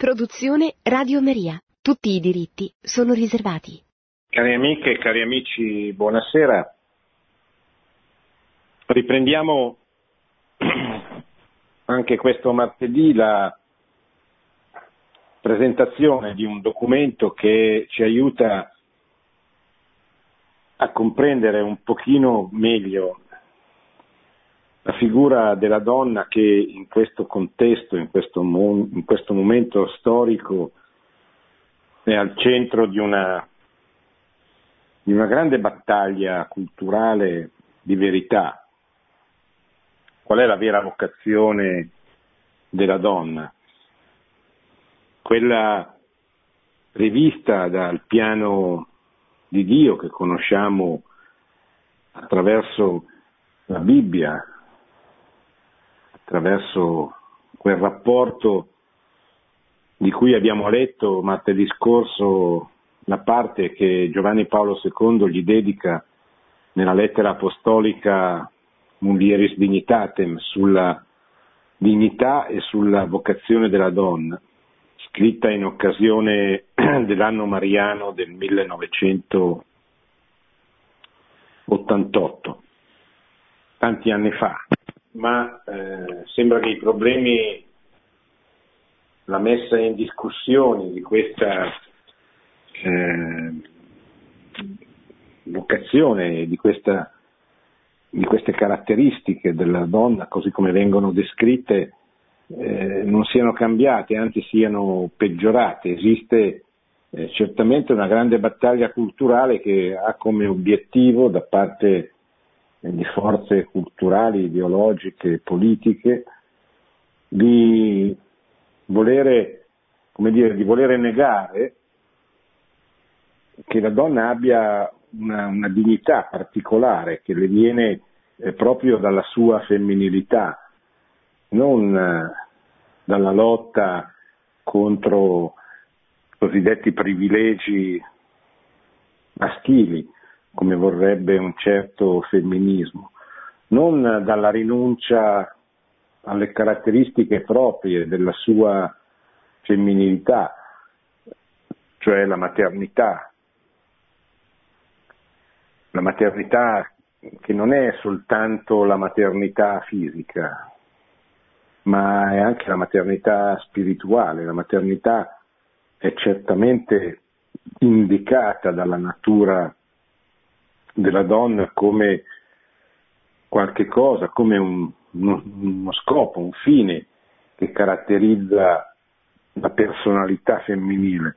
Produzione Radio Maria. Tutti i diritti sono riservati. Cari amiche e cari amici, buonasera. Riprendiamo anche questo martedì la presentazione di un documento che ci aiuta a comprendere un pochino meglio la figura della donna che in questo contesto, in questo, mo- in questo momento storico, è al centro di una, di una grande battaglia culturale di verità. Qual è la vera vocazione della donna? Quella rivista dal piano di Dio che conosciamo attraverso la Bibbia, attraverso quel rapporto di cui abbiamo letto martedì scorso la parte che Giovanni Paolo II gli dedica nella lettera apostolica Mulieris Dignitatem sulla dignità e sulla vocazione della donna, scritta in occasione dell'anno mariano del 1988, tanti anni fa ma eh, sembra che i problemi, la messa in discussione di questa eh, vocazione, di, questa, di, queste caratteristiche della donna, così come vengono descritte, eh, non siano cambiate, anzi siano peggiorate. Esiste eh, certamente una grande battaglia culturale che ha come obiettivo da parte di forze culturali, ideologiche, politiche, di volere, dire, di volere negare che la donna abbia una, una dignità particolare che le viene eh, proprio dalla sua femminilità, non eh, dalla lotta contro i cosiddetti privilegi maschili come vorrebbe un certo femminismo, non dalla rinuncia alle caratteristiche proprie della sua femminilità, cioè la maternità. La maternità che non è soltanto la maternità fisica, ma è anche la maternità spirituale. La maternità è certamente indicata dalla natura della donna come qualche cosa, come un, uno, scopo, un fine che caratterizza la personalità femminile.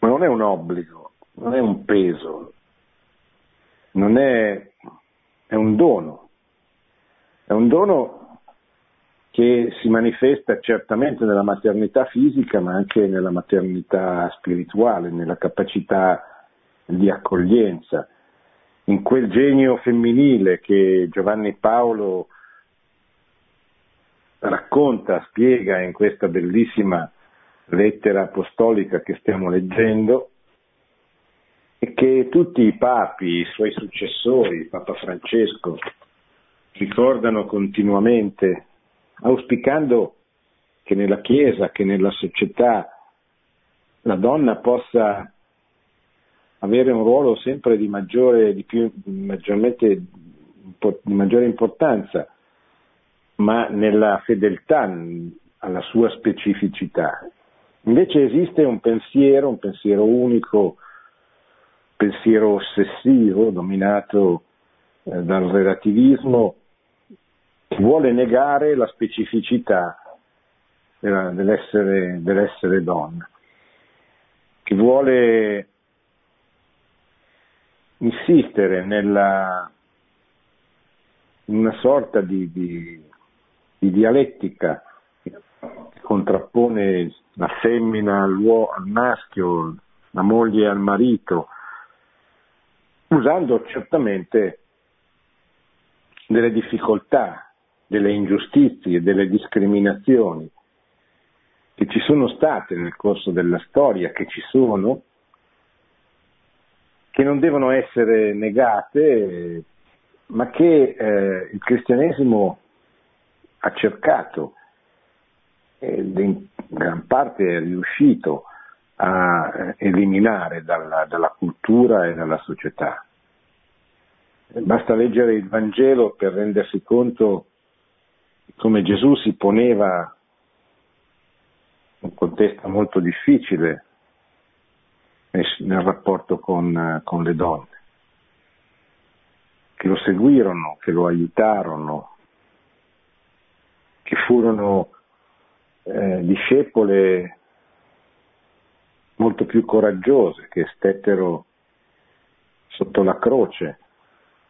Ma non è un obbligo, non è un peso, non è, è un dono. È un dono che si manifesta certamente nella maternità fisica, ma anche nella maternità spirituale, nella capacità di accoglienza, in quel genio femminile che Giovanni Paolo racconta, spiega in questa bellissima lettera apostolica che stiamo leggendo e che tutti i papi, i suoi successori, Papa Francesco, ricordano continuamente, auspicando che nella Chiesa, che nella società la donna possa avere un ruolo sempre di maggiore, di più, di maggiore importanza, ma nella fedeltà alla sua specificità. Invece esiste un pensiero, un pensiero unico, pensiero ossessivo, dominato eh, dal relativismo, che vuole negare la specificità dell'essere, dell'essere donna, che vuole insistere nella, in una sorta di, di, di dialettica che contrappone la femmina al, al maschio, la moglie al marito, usando certamente delle difficoltà, delle ingiustizie, delle discriminazioni che ci sono state nel corso della storia, che ci sono, che non devono essere negate, ma che eh, il cristianesimo ha cercato, ed è gran parte è riuscito a eh, eliminare dalla, dalla cultura e dalla società. Basta leggere il Vangelo per rendersi conto come Gesù si poneva in un contesto molto difficile nel rapporto con, con le donne, che lo seguirono, che lo aiutarono, che furono eh, discepole molto più coraggiose, che stettero sotto la croce,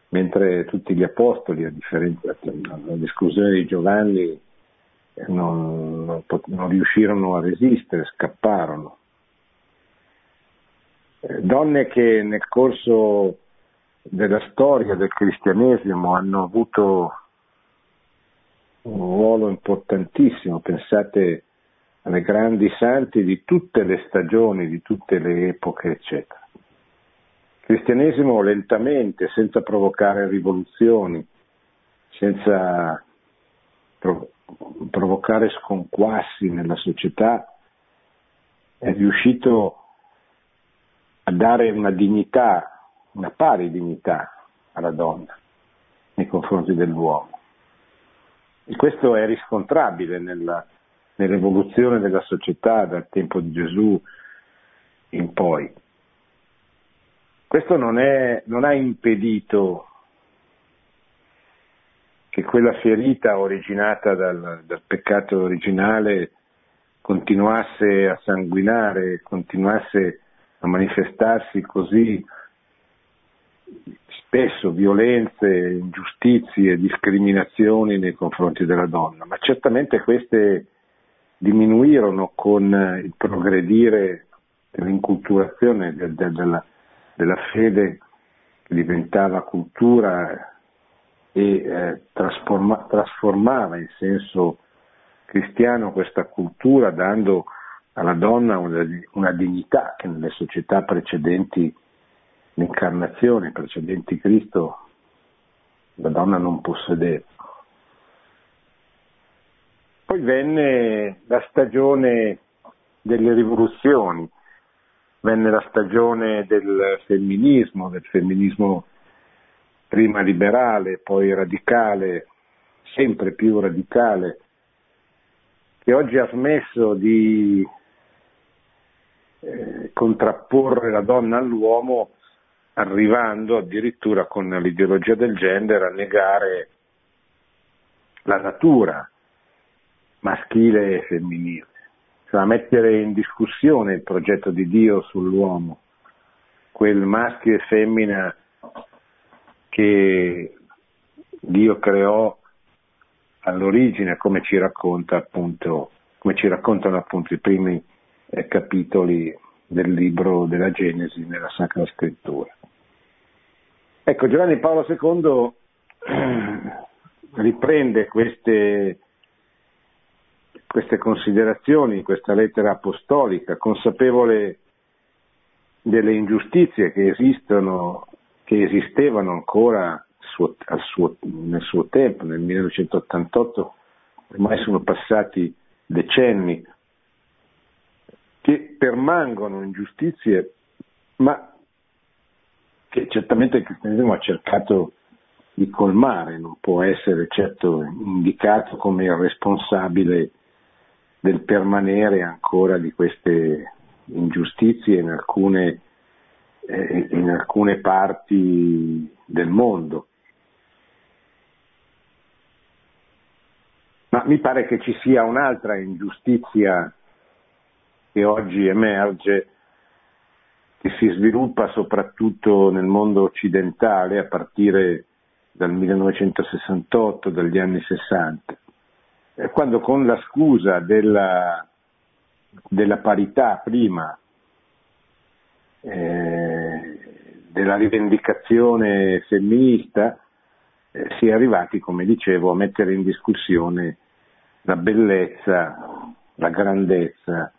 mentre tutti gli apostoli, a differenza dell'esclusione di Giovanni, non, non, non riuscirono a resistere, scapparono. Donne che nel corso della storia del cristianesimo hanno avuto un ruolo importantissimo, pensate alle grandi santi di tutte le stagioni, di tutte le epoche, eccetera. Il cristianesimo lentamente, senza provocare rivoluzioni, senza provocare sconquassi nella società, è riuscito a dare una dignità, una pari dignità alla donna nei confronti dell'uomo. E questo è riscontrabile nella, nell'evoluzione della società dal tempo di Gesù in poi. Questo non, è, non ha impedito che quella ferita originata dal, dal, peccato originale continuasse a sanguinare, continuasse a manifestarsi così spesso violenze, ingiustizie, discriminazioni nei confronti della donna, ma certamente queste diminuirono con il progredire dell'inculturazione de, de, della, della, fede che diventava cultura e eh, trasforma, trasformava in senso cristiano questa cultura dando alla donna una, una dignità che nelle società precedenti l'incarnazione, precedenti Cristo, la donna non possedeva. Poi venne la stagione delle rivoluzioni, venne la stagione del femminismo, del femminismo prima liberale, poi radicale, sempre più radicale, che oggi ha smesso di eh, contrapporre la donna all'uomo arrivando addirittura con l'ideologia del gender a negare la natura maschile e femminile, cioè a mettere in discussione il progetto di Dio sull'uomo, quel maschio e femmina che Dio creò all'origine, come ci, racconta appunto, come ci raccontano appunto i primi eh, capitoli del libro della Genesi nella Sacra Scrittura. Ecco, Giovanni Paolo II riprende queste, queste considerazioni questa lettera apostolica, consapevole delle ingiustizie che esistono, che esistevano ancora suo, suo, nel suo tempo, nel 1988, ormai sono passati decenni, che permangono ingiustizie, ma che certamente il cristianesimo ha cercato di colmare, non può essere certo indicato come il responsabile del permanere ancora di queste ingiustizie in alcune, eh, in alcune parti del mondo. Ma mi pare che ci sia un'altra ingiustizia che oggi emerge che si sviluppa soprattutto nel mondo occidentale a partire dal 1968, dagli anni 60, quando con la scusa della, della parità prima, eh, della rivendicazione femminista, eh, si è arrivati, come dicevo, a mettere in discussione la bellezza, la grandezza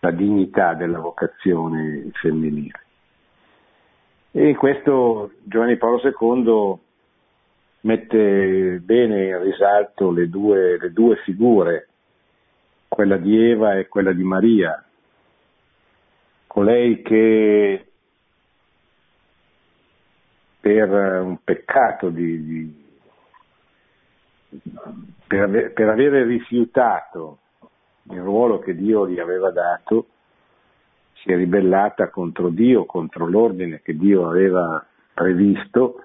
la dignità della vocazione femminile. E questo Giovanni Paolo II mette bene in risalto le due, le due figure quella di Eva e quella di Maria, colei che per un peccato di, di per, ave, per avere rifiutato il ruolo che Dio gli aveva dato, si è ribellata contro Dio, contro l'ordine che Dio aveva previsto,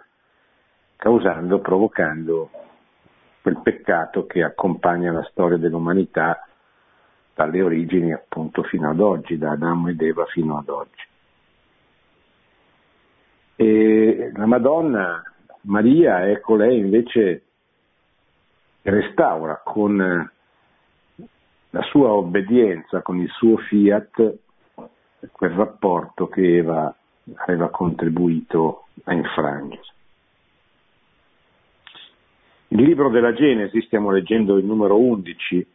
causando, provocando quel peccato che accompagna la storia dell'umanità dalle origini appunto fino ad oggi, da Adamo ed Eva fino ad oggi. E la Madonna, Maria, ecco lei invece restaura con la sua obbedienza, con il suo fiat, quel rapporto che Eva aveva contribuito a infrangere. Il libro della Genesi, stiamo leggendo il numero 11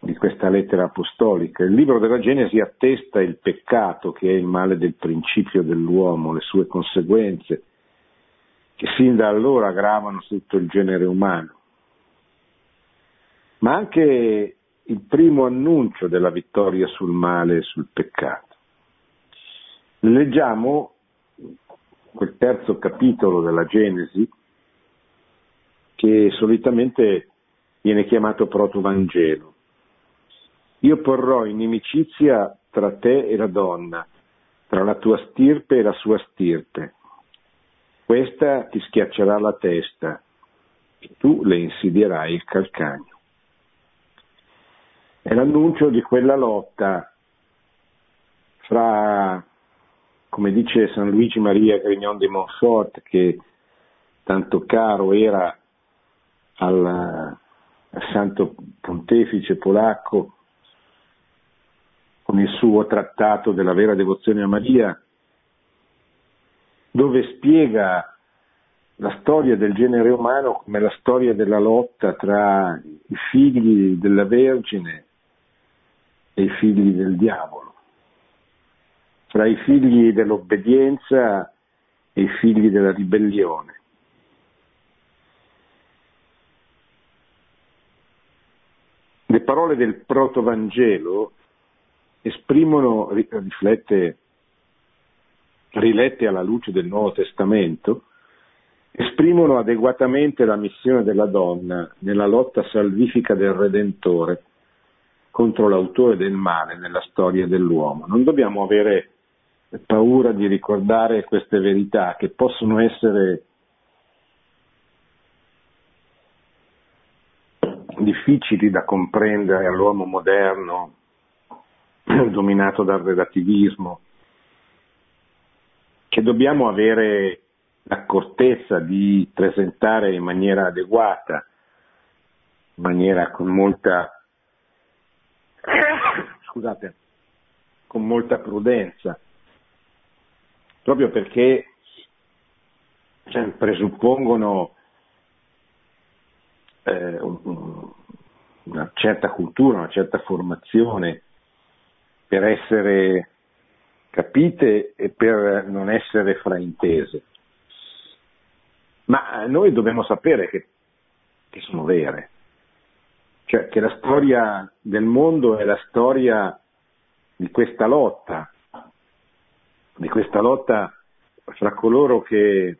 di questa lettera apostolica, il libro della Genesi attesta il peccato che è il male del principio dell'uomo, le sue conseguenze, che sin da allora gravano su tutto il genere umano, ma anche il primo annuncio della vittoria sul male e sul peccato. Leggiamo quel terzo capitolo della Genesi che solitamente viene chiamato protovangelo. Io porrò inimicizia tra te e la donna, tra la tua stirpe e la sua stirpe. Questa ti schiaccerà la testa e tu le insidierai il calcagno. È l'annuncio di quella lotta fra come dice San Luigi Maria Grignon de Montfort, che tanto caro era al, al santo pontefice polacco con il suo trattato della vera devozione a Maria, dove spiega la storia del genere umano come la storia della lotta tra i figli della Vergine e i figli del diavolo fra i figli dell'obbedienza e i figli della ribellione. Le parole del protovangelo esprimono, riflette, rilette alla luce del Nuovo Testamento, esprimono adeguatamente la missione della donna nella lotta salvifica del Redentore contro l'autore del male nella storia dell'uomo. Non dobbiamo avere paura di ricordare queste verità che possono essere difficili da comprendere all'uomo moderno dominato dal relativismo, che dobbiamo avere l'accortezza di presentare in maniera adeguata, in maniera con molta, scusate, con molta prudenza proprio perché cioè, presuppongono eh, una certa cultura, una certa formazione per essere capite e per non essere fraintese. Ma noi dobbiamo sapere che, che sono vere, cioè che la storia del mondo è la storia di questa lotta di questa lotta fra coloro che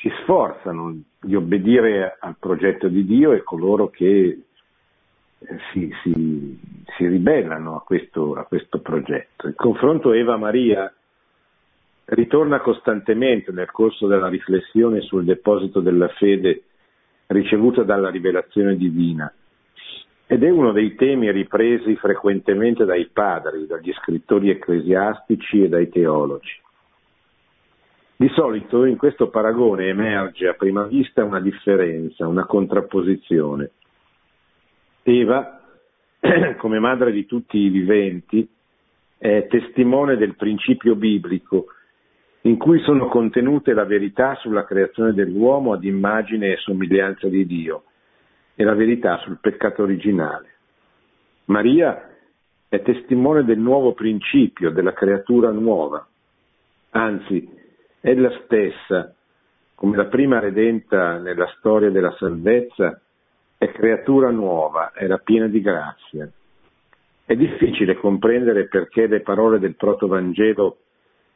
si sforzano di obbedire al progetto di Dio e coloro che eh, si, si, si ribellano a questo, a questo progetto. Il confronto Eva-Maria ritorna costantemente nel corso della riflessione sul deposito della fede ricevuta dalla rivelazione divina ed è uno dei temi ripresi frequentemente dai padri, dagli scrittori ecclesiastici e dai teologi. Di solito in questo paragone emerge a prima vista una differenza, una contrapposizione. Eva, come madre di tutti i viventi, è testimone del principio biblico in cui sono contenute la verità sulla creazione dell'uomo ad immagine e somiglianza di Dio e la verità sul peccato originale. Maria è testimone del nuovo principio, della creatura nuova. Anzi, ella stessa, come la prima redenta nella storia della salvezza, è creatura nuova, era piena di grazia. È difficile comprendere perché le parole del protovangelo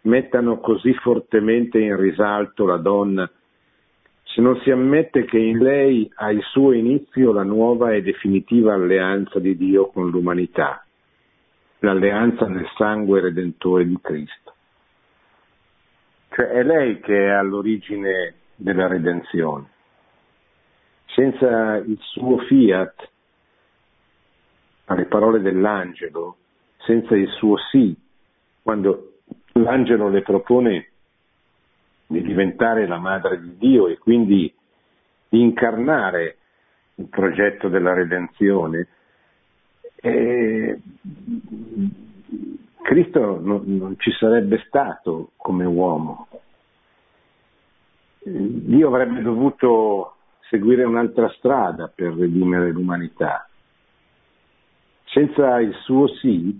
mettano così fortemente in risalto la donna se non si ammette che in lei ha il suo inizio la nuova e definitiva alleanza di Dio con l'umanità, l'alleanza nel sangue redentore di Cristo. Cioè è lei che è all'origine della redenzione. Senza il suo fiat, alle parole dell'angelo, senza il suo sì, quando l'angelo le propone di diventare la madre di Dio e quindi di incarnare il progetto della redenzione, e Cristo non, non ci sarebbe stato come uomo. Dio avrebbe dovuto seguire un'altra strada per redimere l'umanità. Senza il suo sì,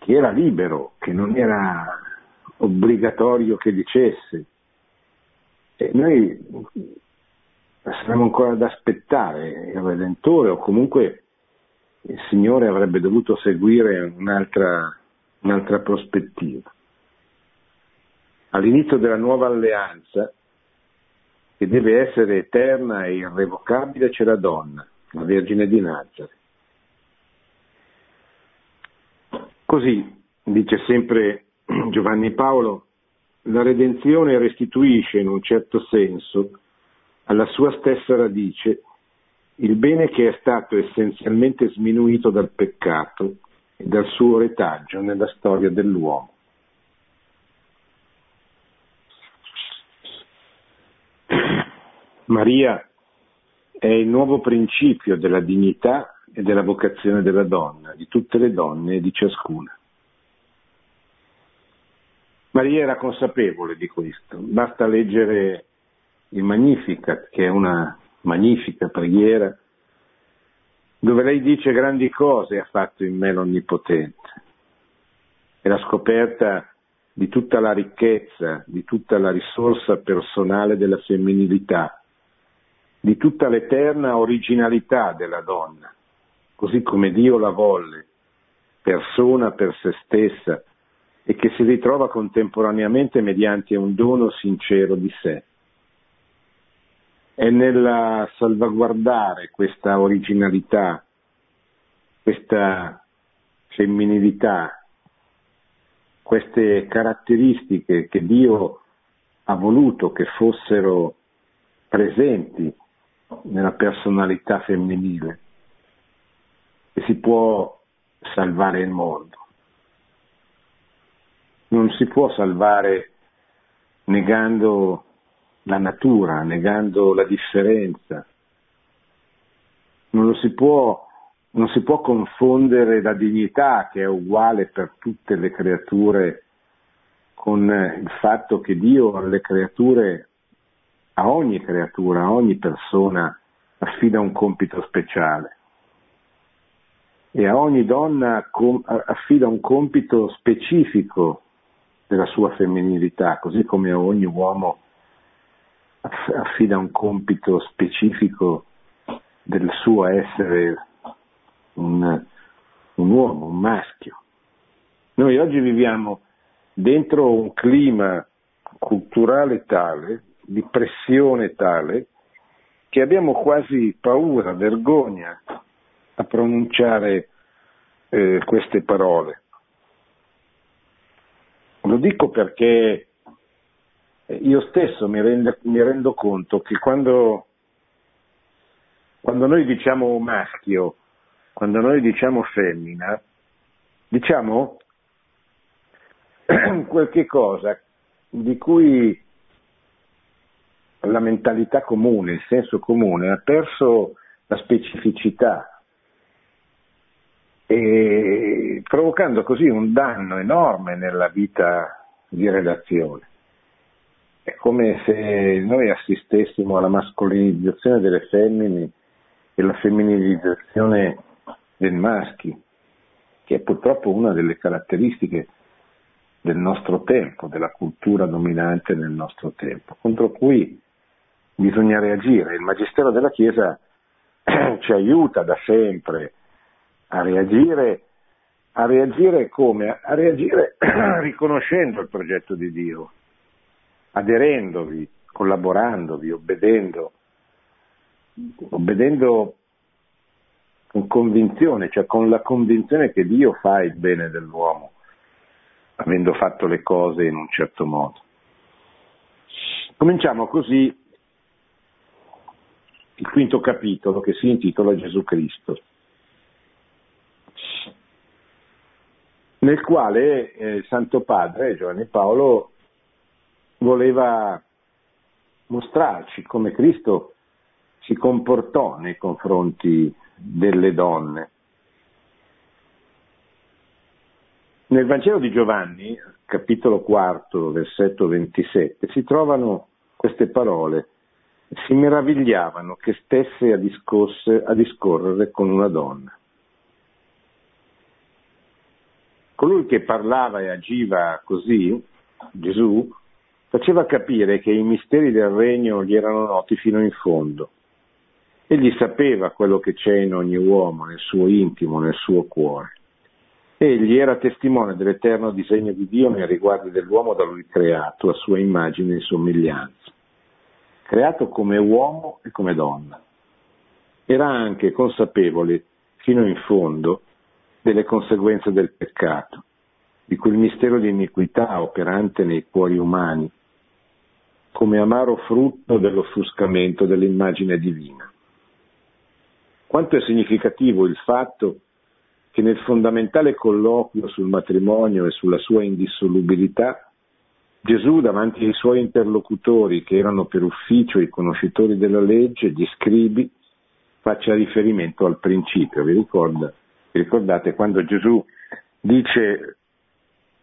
che era libero, che non era obbligatorio che dicesse. E noi saremmo ancora ad aspettare il Redentore o comunque il Signore avrebbe dovuto seguire un'altra, un'altra prospettiva. All'inizio della nuova alleanza, che deve essere eterna e irrevocabile, c'è la donna, la Vergine di Nazareth. Così dice sempre Giovanni Paolo, la redenzione restituisce in un certo senso alla sua stessa radice il bene che è stato essenzialmente sminuito dal peccato e dal suo retaggio nella storia dell'uomo. Maria è il nuovo principio della dignità e della vocazione della donna, di tutte le donne e di ciascuna. Maria era consapevole di questo, basta leggere il Magnificat, che è una magnifica preghiera, dove lei dice grandi cose ha fatto in me l'Onnipotente. È la scoperta di tutta la ricchezza, di tutta la risorsa personale della femminilità, di tutta l'eterna originalità della donna, così come Dio la volle, persona per se stessa, e che si ritrova contemporaneamente mediante un dono sincero di sé. È nel salvaguardare questa originalità, questa femminilità, queste caratteristiche che Dio ha voluto che fossero presenti nella personalità femminile, che si può salvare il mondo non si può salvare negando la natura, negando la differenza. Non si, può, non si può confondere la dignità che è uguale per tutte le creature con il fatto che Dio alle creature, a ogni creatura, a ogni persona affida un compito speciale e a ogni donna affida un compito specifico della sua femminilità, così come ogni uomo affida un compito specifico del suo essere un, un uomo, un maschio. Noi oggi viviamo dentro un clima culturale tale, di pressione tale, che abbiamo quasi paura, vergogna a pronunciare eh, queste parole. Lo dico perché io stesso mi, rende, mi rendo conto che quando, quando noi diciamo maschio, quando noi diciamo femmina, diciamo qualche cosa di cui la mentalità comune, il senso comune ha perso la specificità e provocando così un danno enorme nella vita di redazione. È come se noi assistessimo alla mascolinizzazione delle femmine e alla femminilizzazione del maschi, che è purtroppo una delle caratteristiche del nostro tempo, della cultura dominante nel nostro tempo, contro cui bisogna reagire. Il Magistero della Chiesa ci aiuta da sempre a reagire, a reagire come? A reagire riconoscendo il progetto di Dio, aderendovi, collaborandovi, obbedendo, obbedendo con convinzione, cioè con la convinzione che Dio fa il bene dell'uomo, avendo fatto le cose in un certo modo. Cominciamo così il quinto capitolo che si intitola Gesù Cristo, nel quale eh, Santo Padre Giovanni Paolo voleva mostrarci come Cristo si comportò nei confronti delle donne. Nel Vangelo di Giovanni, capitolo 4, versetto 27, si trovano queste parole. Si meravigliavano che stesse a, a discorrere con una donna. Colui che parlava e agiva così, Gesù, faceva capire che i misteri del regno gli erano noti fino in fondo Egli sapeva quello che c'è in ogni uomo, nel suo intimo, nel suo cuore. Egli era testimone dell'eterno disegno di Dio nei riguardi dell'uomo da lui creato, a sua immagine e somiglianza, creato come uomo e come donna. Era anche consapevole, fino in fondo, delle conseguenze del peccato, di quel mistero di iniquità operante nei cuori umani, come amaro frutto dell'offuscamento dell'immagine divina. Quanto è significativo il fatto che nel fondamentale colloquio sul matrimonio e sulla sua indissolubilità, Gesù davanti ai suoi interlocutori, che erano per ufficio i conoscitori della legge, gli scribi, faccia riferimento al principio. Vi, ricorda, vi ricordate quando Gesù dice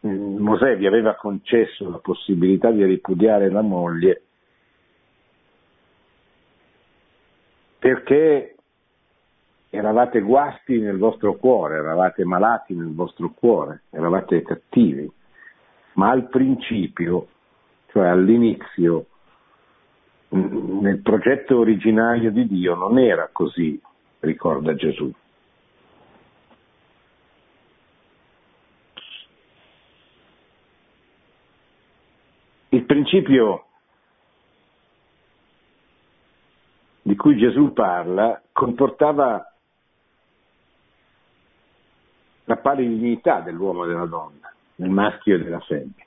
mm, Mosè vi aveva concesso la possibilità di ripudiare la moglie perché eravate guasti nel vostro cuore, eravate malati nel vostro cuore, eravate cattivi, ma al principio, cioè all'inizio, nel progetto originario di Dio non era così, ricorda Gesù. Principio di cui Gesù parla comportava la pari dignità dell'uomo e della donna, del maschio e della femmina.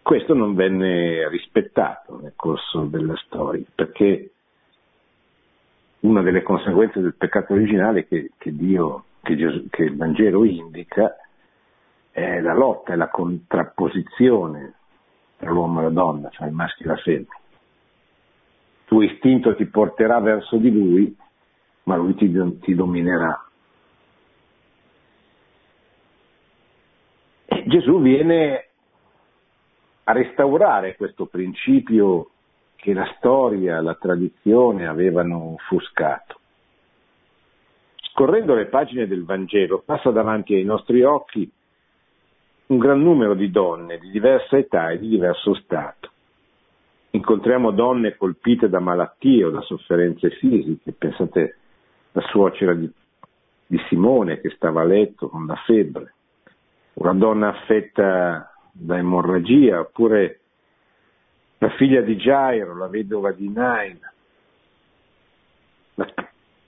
Questo non venne rispettato nel corso della storia, perché una delle conseguenze del peccato originale che, che, Dio, che, Gesù, che il Vangelo indica è la lotta, è la contrapposizione tra l'uomo e la donna, cioè il maschio e la femmina. Il tuo istinto ti porterà verso di lui, ma lui ti, ti dominerà. Gesù viene a restaurare questo principio che la storia, la tradizione avevano offuscato. Scorrendo le pagine del Vangelo passa davanti ai nostri occhi un gran numero di donne di diversa età e di diverso stato. Incontriamo donne colpite da malattie o da sofferenze fisiche, pensate alla suocera di, di Simone che stava a letto con la febbre, una donna affetta da emorragia, oppure la figlia di Gairo, la vedova di Nain.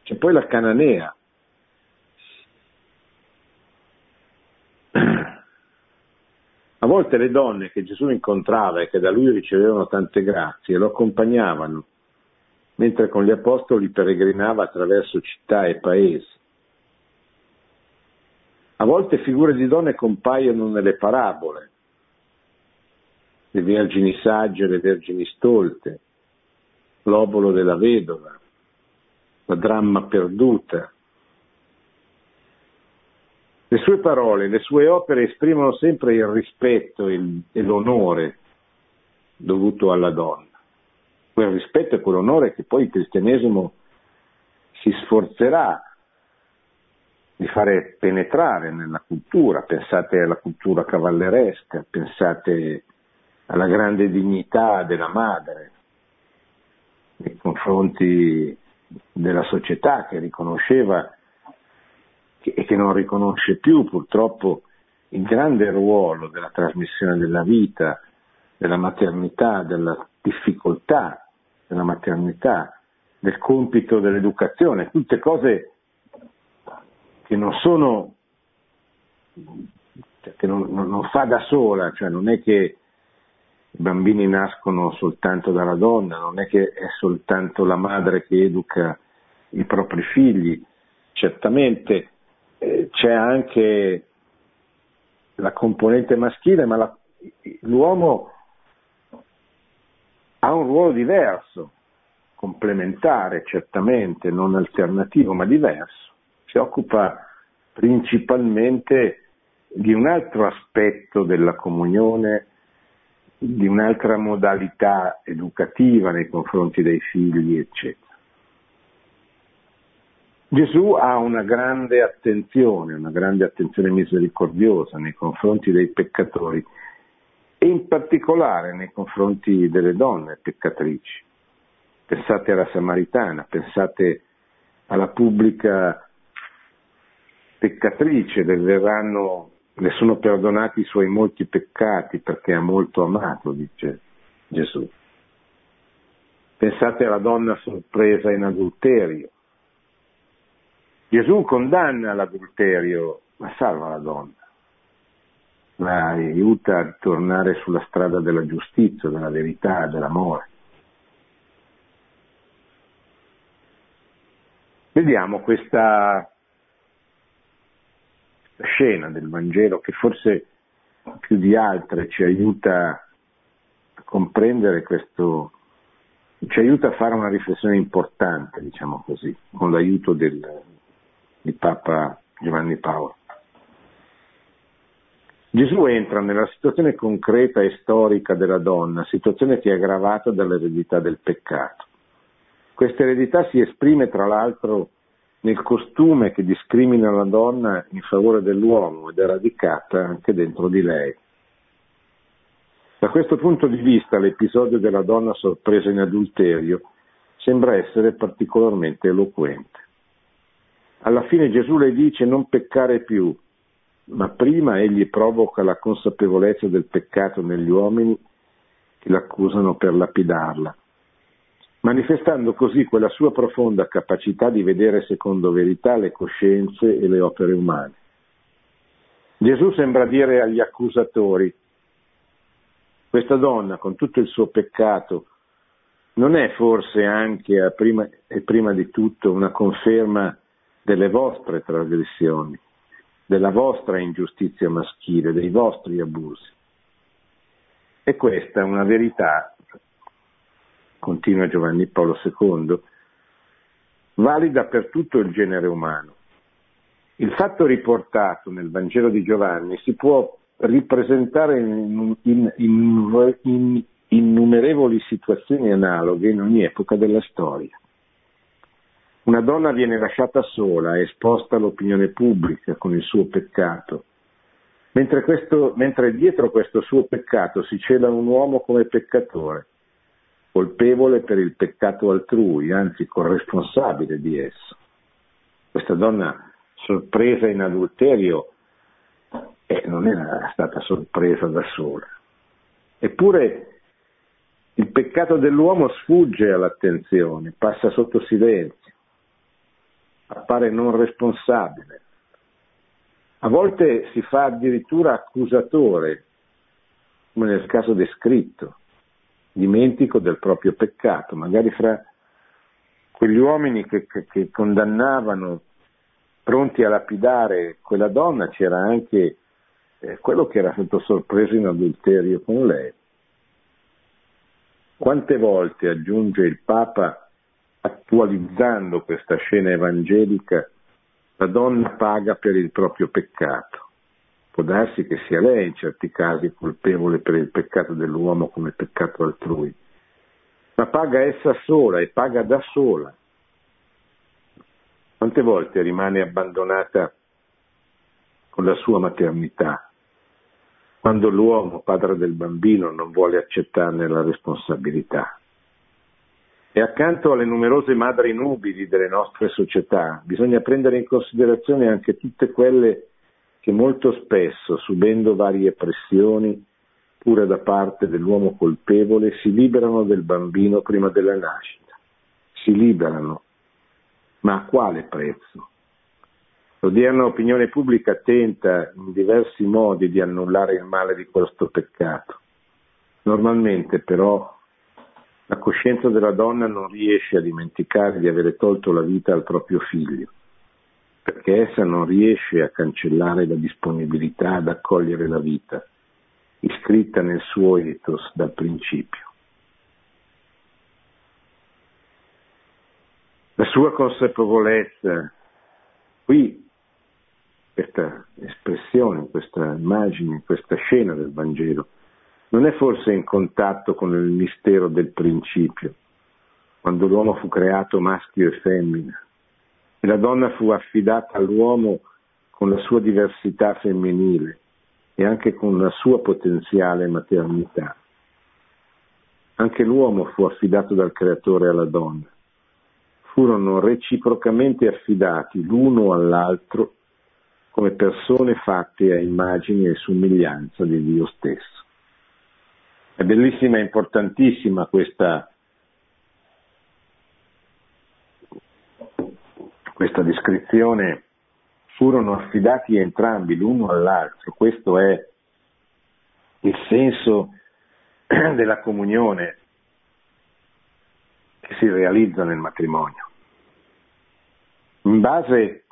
C'è poi la cananea. A volte le donne che Gesù incontrava e che da lui ricevevano tante grazie lo accompagnavano, mentre con gli apostoli peregrinava attraverso città e paesi. A volte figure di donne compaiono nelle parabole, le vergini sagge le vergini stolte, l'obolo della vedova, la dramma perduta. Le sue parole, le sue opere esprimono sempre il rispetto e l'onore dovuto alla donna. Quel rispetto e quell'onore che poi il cristianesimo si sforzerà di fare penetrare nella cultura, pensate alla cultura cavalleresca, pensate alla grande dignità della madre nei confronti della società che riconosceva e che non riconosce più purtroppo il grande ruolo della trasmissione della vita, della maternità, della difficoltà della maternità, del compito dell'educazione, tutte cose che non sono, cioè che non, non, fa da sola, cioè non è che i bambini nascono soltanto dalla donna, non è che è soltanto la madre che educa i propri figli, certamente c'è anche la componente maschile, ma la, l'uomo ha un ruolo diverso, complementare certamente, non alternativo, ma diverso. Si occupa principalmente di un altro aspetto della comunione, di un'altra modalità educativa nei confronti dei figli, eccetera. Gesù ha una grande attenzione, una grande attenzione misericordiosa nei confronti dei peccatori e in particolare nei confronti delle donne peccatrici. Pensate alla Samaritana, pensate alla pubblica peccatrice, le, verranno, le sono perdonati i suoi molti peccati perché ha molto amato, dice Gesù. Pensate alla donna sorpresa in adulterio, Gesù condanna l'adulterio, ma salva la donna, la aiuta a tornare sulla strada della giustizia, della verità, dell'amore. Vediamo questa scena del Vangelo che forse più di altre ci aiuta a comprendere questo, ci aiuta a fare una riflessione importante, diciamo così, con l'aiuto del, di Papa Giovanni Paolo. Gesù entra nella situazione concreta e storica della donna, situazione che è aggravata dall'eredità del peccato. Questa eredità si esprime tra l'altro nel costume che discrimina la donna in favore dell'uomo ed è radicata anche dentro di lei. Da questo punto di vista l'episodio della donna sorpresa in adulterio sembra essere particolarmente eloquente. Alla fine Gesù le dice non peccare più, ma prima egli provoca la consapevolezza del peccato negli uomini che l'accusano per lapidarla, manifestando così quella sua profonda capacità di vedere secondo verità le coscienze e le opere umane. Gesù sembra dire agli accusatori, questa donna con tutto il suo peccato non è forse anche prima, e prima di tutto una conferma delle vostre trasgressioni, della vostra ingiustizia maschile, dei vostri abusi. E questa è una verità, continua Giovanni Paolo II, valida per tutto il genere umano. Il fatto riportato nel Vangelo di Giovanni si può ripresentare in, in, in, in innumerevoli situazioni analoghe in ogni epoca della storia. Una donna viene lasciata sola, esposta all'opinione pubblica con il suo peccato, mentre, questo, mentre dietro questo suo peccato si cela un uomo come peccatore, colpevole per il peccato altrui, anzi corresponsabile di esso. Questa donna sorpresa in adulterio eh, non era stata sorpresa da sola. Eppure il peccato dell'uomo sfugge all'attenzione, passa sotto silenzio appare non responsabile. A volte si fa addirittura accusatore, come nel caso descritto, dimentico del proprio peccato, magari fra quegli uomini che, che, che condannavano, pronti a lapidare quella donna, c'era anche eh, quello che era stato sorpreso in adulterio con lei. Quante volte, aggiunge il Papa, attualizzando questa scena evangelica, la donna paga per il proprio peccato. Può darsi che sia lei in certi casi colpevole per il peccato dell'uomo come peccato altrui, ma paga essa sola e paga da sola. Quante volte rimane abbandonata con la sua maternità, quando l'uomo, padre del bambino, non vuole accettarne la responsabilità? E accanto alle numerose madri nubili delle nostre società, bisogna prendere in considerazione anche tutte quelle che molto spesso, subendo varie pressioni, pure da parte dell'uomo colpevole, si liberano del bambino prima della nascita. Si liberano. Ma a quale prezzo? L'odierna opinione pubblica tenta in diversi modi di annullare il male di questo peccato. Normalmente però la coscienza della donna non riesce a dimenticare di avere tolto la vita al proprio figlio, perché essa non riesce a cancellare la disponibilità ad accogliere la vita, iscritta nel suo ethos dal principio. La sua consapevolezza, qui questa espressione, questa immagine, questa scena del Vangelo, non è forse in contatto con il mistero del principio, quando l'uomo fu creato maschio e femmina e la donna fu affidata all'uomo con la sua diversità femminile e anche con la sua potenziale maternità. Anche l'uomo fu affidato dal creatore alla donna. Furono reciprocamente affidati l'uno all'altro come persone fatte a immagine e somiglianza di Dio stesso. È bellissima e importantissima questa, questa descrizione. Furono affidati entrambi l'uno all'altro. Questo è il senso della comunione che si realizza nel matrimonio. In base,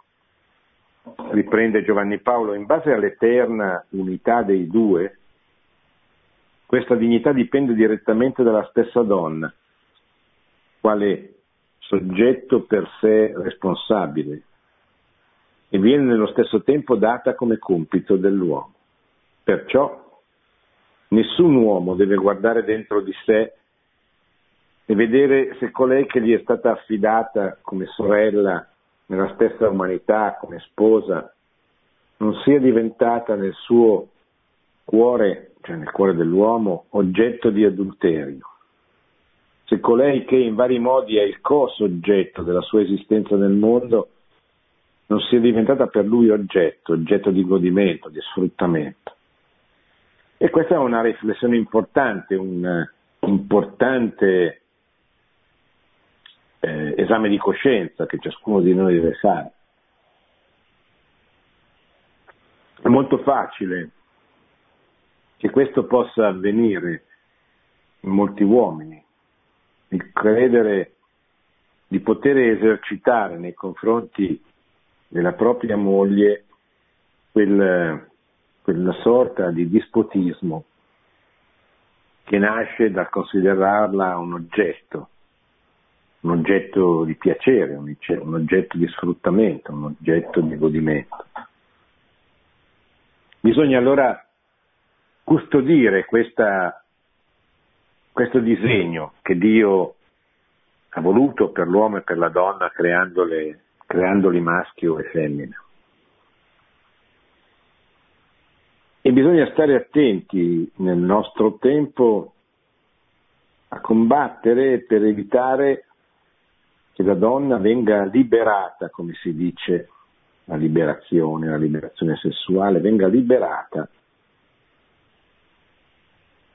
riprende Giovanni Paolo, in base all'eterna unità dei due, questa dignità dipende direttamente dalla stessa donna, quale soggetto per sé responsabile, e viene nello stesso tempo data come compito dell'uomo. Perciò nessun uomo deve guardare dentro di sé e vedere se colei che gli è stata affidata come sorella nella stessa umanità, come sposa, non sia diventata nel suo cuore cioè nel cuore dell'uomo, oggetto di adulterio. Se colei che in vari modi è il co-soggetto della sua esistenza nel mondo non sia diventata per lui oggetto, oggetto di godimento, di sfruttamento. E questa è una riflessione importante, un importante eh, esame di coscienza che ciascuno di noi deve fare. È molto facile che questo possa avvenire in molti uomini, il credere di poter esercitare nei confronti della propria moglie quel, quella sorta di dispotismo che nasce dal considerarla un oggetto, un oggetto di piacere, un oggetto di sfruttamento, un oggetto di godimento. Bisogna allora custodire questa, questo disegno che Dio ha voluto per l'uomo e per la donna creandoli maschio e femmina. E bisogna stare attenti nel nostro tempo a combattere per evitare che la donna venga liberata, come si dice, la liberazione, la liberazione sessuale, venga liberata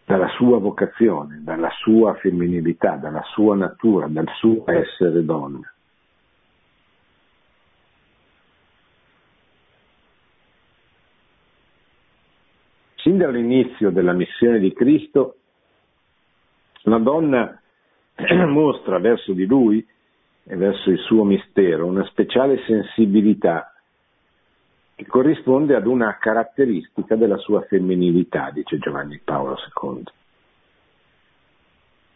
dalla sua vocazione, dalla sua femminilità, dalla sua natura, dal suo essere donna. Sin dall'inizio della missione di Cristo, la donna mostra verso di lui e verso il suo mistero una speciale sensibilità che corrisponde ad una caratteristica della sua femminilità, dice Giovanni Paolo II.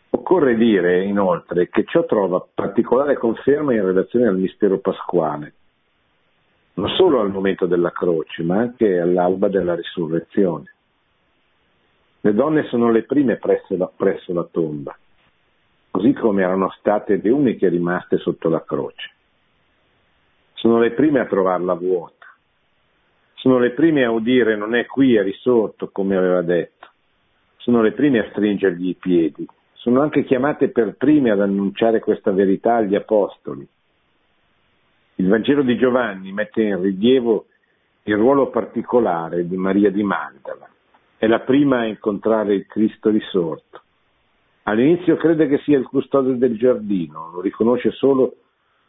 Occorre dire inoltre che ciò trova particolare conferma in relazione al mistero pasquale, non solo al momento della croce, ma anche all'alba della risurrezione. Le donne sono le prime presso la, presso la tomba, così come erano state le uniche rimaste sotto la croce. Sono le prime a trovarla vuota sono le prime a udire non è qui, è risorto, come aveva detto. Sono le prime a stringergli i piedi, sono anche chiamate per prime ad annunciare questa verità agli apostoli. Il Vangelo di Giovanni mette in rilievo il ruolo particolare di Maria di Magdala. È la prima a incontrare il Cristo risorto. All'inizio crede che sia il custode del giardino, lo riconosce solo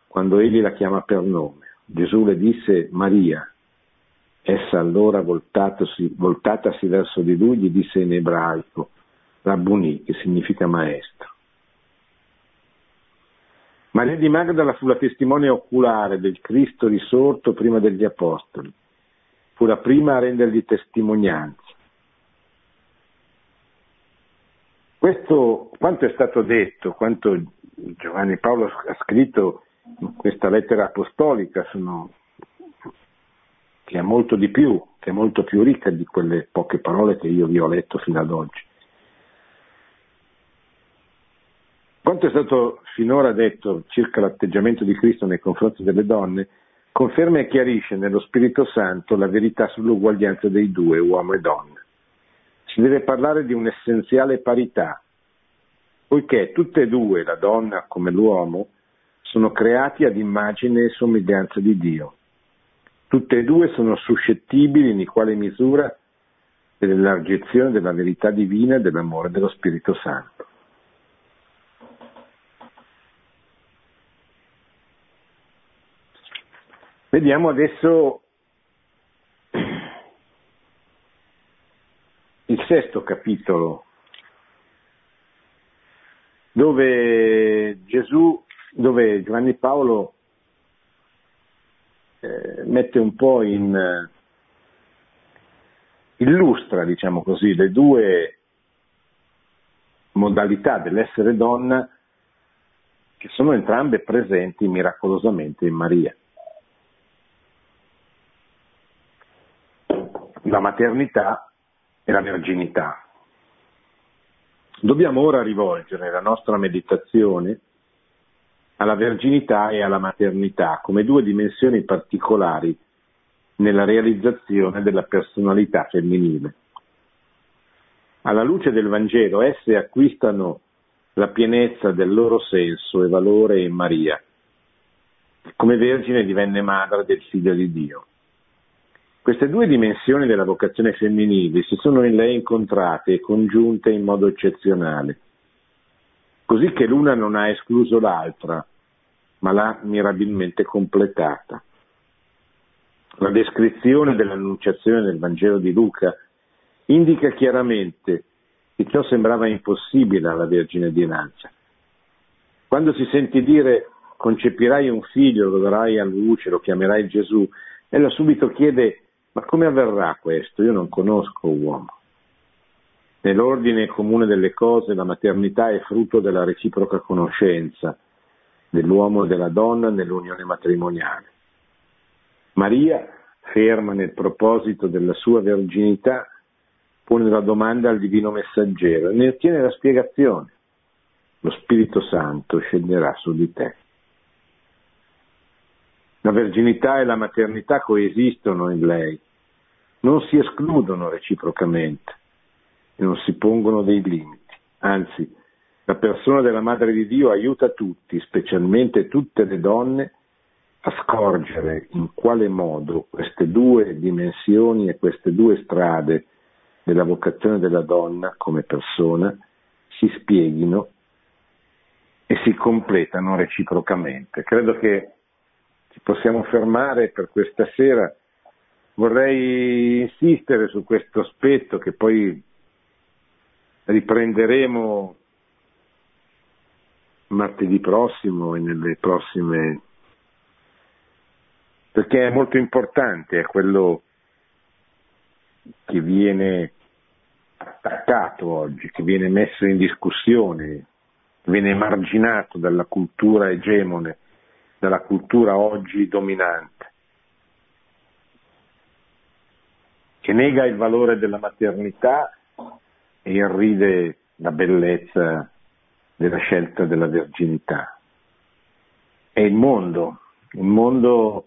quando egli la chiama per nome. Gesù le disse Maria. Essa allora voltatasi, verso di lui gli disse in ebraico Rabbuni, che significa maestro. Maria di Magdala fu la testimone oculare del Cristo risorto prima degli Apostoli, fu la prima a rendergli testimonianza. Questo, quanto è stato detto, quanto Giovanni Paolo ha scritto in questa lettera apostolica, sono, che è molto di più, che è molto più ricca di quelle poche parole che io vi ho letto fino ad oggi. Quanto è stato finora detto circa l'atteggiamento di Cristo nei confronti delle donne, conferma e chiarisce nello Spirito Santo la verità sull'uguaglianza dei due, uomo e donna. Si deve parlare di un'essenziale parità, poiché tutte e due, la donna come l'uomo, sono creati ad immagine e somiglianza di Dio. Tutte e due sono suscettibili in equale misura dell'elargizione della verità divina e dell'amore dello Spirito Santo. Vediamo adesso il sesto capitolo, dove Gesù, dove Giovanni Paolo eh, mette un po' in illustra, diciamo così, le due modalità dell'essere donna che sono entrambe presenti miracolosamente in Maria. la maternità e la verginità. Dobbiamo ora rivolgere la nostra meditazione alla verginità e alla maternità come due dimensioni particolari nella realizzazione della personalità femminile. Alla luce del Vangelo esse acquistano la pienezza del loro senso e valore in Maria. Come vergine divenne madre del figlio di Dio. Queste due dimensioni della vocazione femminile si sono in lei incontrate e congiunte in modo eccezionale, così che l'una non ha escluso l'altra, ma l'ha mirabilmente completata. La descrizione dell'annunciazione del Vangelo di Luca indica chiaramente che ciò sembrava impossibile alla Vergine di Lancia. Quando si sente dire concepirai un figlio, lo darai a luce, lo chiamerai Gesù, ella subito chiede ma come avverrà questo? Io non conosco uomo. Nell'ordine comune delle cose la maternità è frutto della reciproca conoscenza dell'uomo e della donna nell'unione matrimoniale. Maria, ferma nel proposito della sua verginità, pone la domanda al divino messaggero e ne ottiene la spiegazione. Lo Spirito Santo scenderà su di te. La verginità e la maternità coesistono in lei, non si escludono reciprocamente e non si pongono dei limiti. Anzi, la persona della Madre di Dio aiuta tutti, specialmente tutte le donne, a scorgere in quale modo queste due dimensioni e queste due strade della vocazione della donna come persona si spieghino e si completano reciprocamente. Credo che ci possiamo fermare per questa sera. Vorrei insistere su questo aspetto che poi riprenderemo martedì prossimo e nelle prossime perché è molto importante, è quello che viene attaccato oggi, che viene messo in discussione, viene emarginato dalla cultura egemone della cultura oggi dominante, che nega il valore della maternità e irride la bellezza della scelta della verginità. È il mondo, il mondo,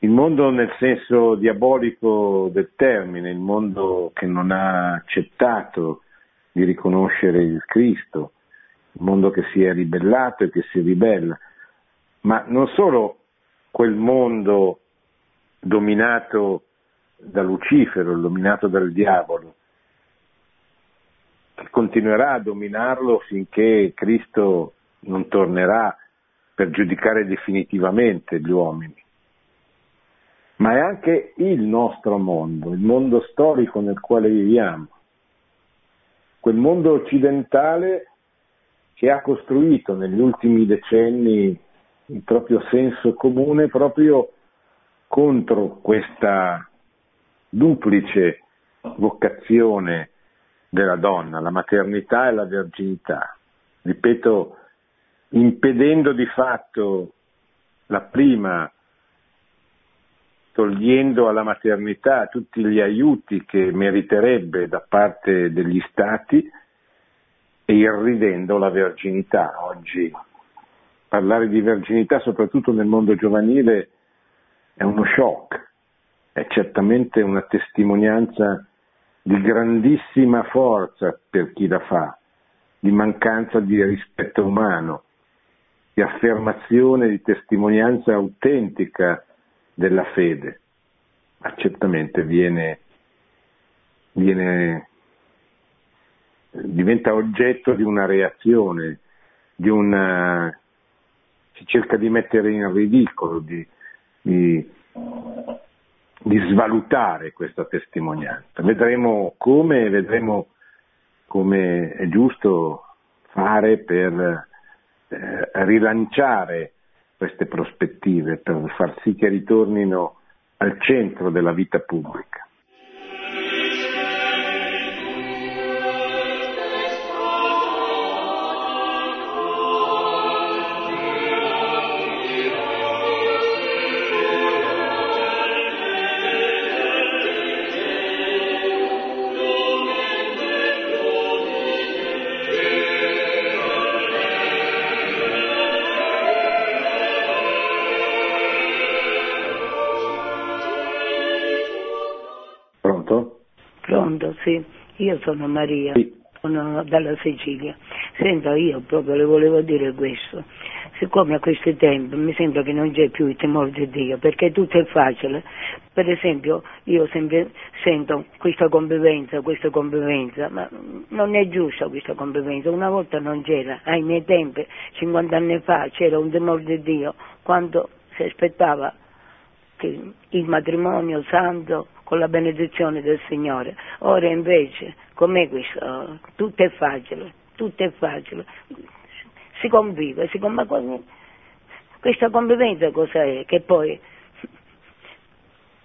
il mondo nel senso diabolico del termine, il mondo che non ha accettato di riconoscere il Cristo, il mondo che si è ribellato e che si ribella, ma non solo quel mondo dominato da Lucifero, dominato dal diavolo, che continuerà a dominarlo finché Cristo non tornerà per giudicare definitivamente gli uomini, ma è anche il nostro mondo, il mondo storico nel quale viviamo, quel mondo occidentale che ha costruito negli ultimi decenni il proprio senso comune proprio contro questa duplice vocazione della donna, la maternità e la verginità. Ripeto, impedendo di fatto la prima, togliendo alla maternità tutti gli aiuti che meriterebbe da parte degli stati e irridendo la verginità. Oggi parlare di verginità, soprattutto nel mondo giovanile, è uno shock, è certamente una testimonianza di grandissima forza per chi la fa, di mancanza di rispetto umano, di affermazione, di testimonianza autentica della fede, ma certamente viene, viene, diventa oggetto di una reazione, di una, si cerca di mettere in ridicolo, di, di, di svalutare questa testimonianza. Vedremo come, vedremo come è giusto fare per eh, rilanciare queste prospettive, per far sì che ritornino al centro della vita pubblica. Sì, io sono Maria, sì. sono dalla Sicilia. Senta, io proprio le volevo dire questo. Siccome a questi tempi mi sembra che non c'è più il timore di Dio, perché tutto è facile. Per esempio, io sempre sento questa convivenza, questa convivenza, ma non è giusta questa convivenza. Una volta non c'era, ai miei tempi, 50 anni fa, c'era un timore di Dio, quando si aspettava che il matrimonio santo con la benedizione del Signore. Ora invece, com'è questo? Tutto è facile, tutto è facile. Si convive, si convive. Questa convivenza cos'è? Che poi